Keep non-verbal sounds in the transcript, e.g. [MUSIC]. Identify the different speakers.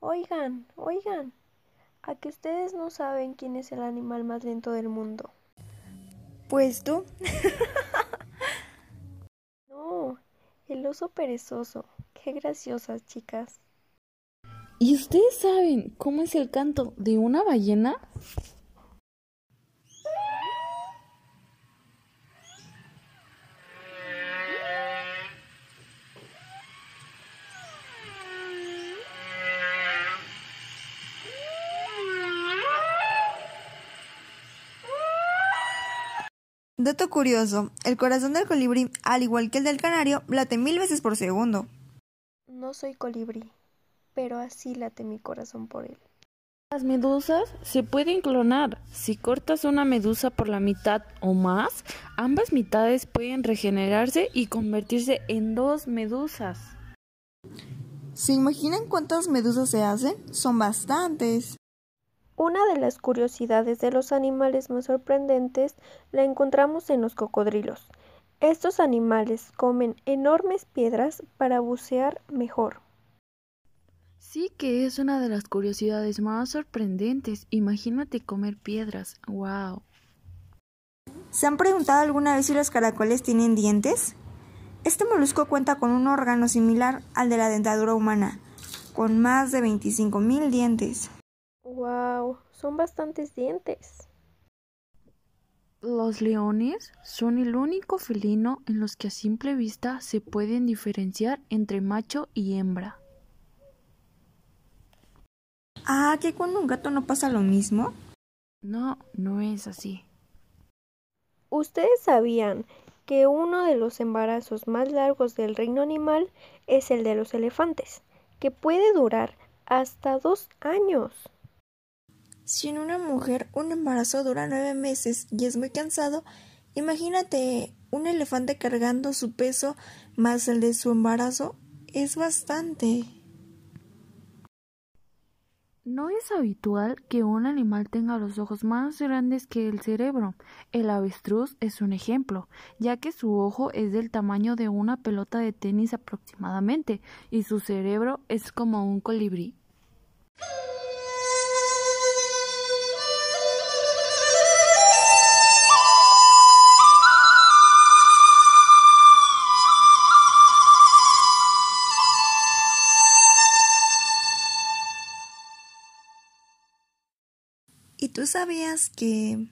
Speaker 1: Oigan, oigan, a que ustedes no saben quién es el animal más lento del mundo.
Speaker 2: Pues tú. [LAUGHS]
Speaker 1: no, el oso perezoso. Qué graciosas, chicas.
Speaker 3: ¿Y ustedes saben cómo es el canto de una ballena?
Speaker 2: Dato curioso, el corazón del colibrí, al igual que el del canario, late mil veces por segundo.
Speaker 1: No soy colibrí, pero así late mi corazón por él.
Speaker 3: Las medusas se pueden clonar. Si cortas una medusa por la mitad o más, ambas mitades pueden regenerarse y convertirse en dos medusas.
Speaker 2: ¿Se imaginan cuántas medusas se hacen? Son bastantes.
Speaker 1: Una de las curiosidades de los animales más sorprendentes la encontramos en los cocodrilos. Estos animales comen enormes piedras para bucear mejor.
Speaker 3: Sí que es una de las curiosidades más sorprendentes. Imagínate comer piedras. ¡Wow!
Speaker 2: ¿Se han preguntado alguna vez si los caracoles tienen dientes? Este molusco cuenta con un órgano similar al de la dentadura humana, con más de 25.000 dientes.
Speaker 1: ¡Wow! Son bastantes dientes.
Speaker 3: Los leones son el único felino en los que a simple vista se pueden diferenciar entre macho y hembra.
Speaker 2: Ah, ¿que con un gato no pasa lo mismo?
Speaker 3: No, no es así.
Speaker 1: ¿Ustedes sabían que uno de los embarazos más largos del reino animal es el de los elefantes, que puede durar hasta dos años?
Speaker 2: Si en una mujer un embarazo dura nueve meses y es muy cansado, imagínate un elefante cargando su peso más el de su embarazo, es bastante.
Speaker 3: No es habitual que un animal tenga los ojos más grandes que el cerebro. El avestruz es un ejemplo, ya que su ojo es del tamaño de una pelota de tenis aproximadamente y su cerebro es como un colibrí.
Speaker 2: ¿Y tú sabías que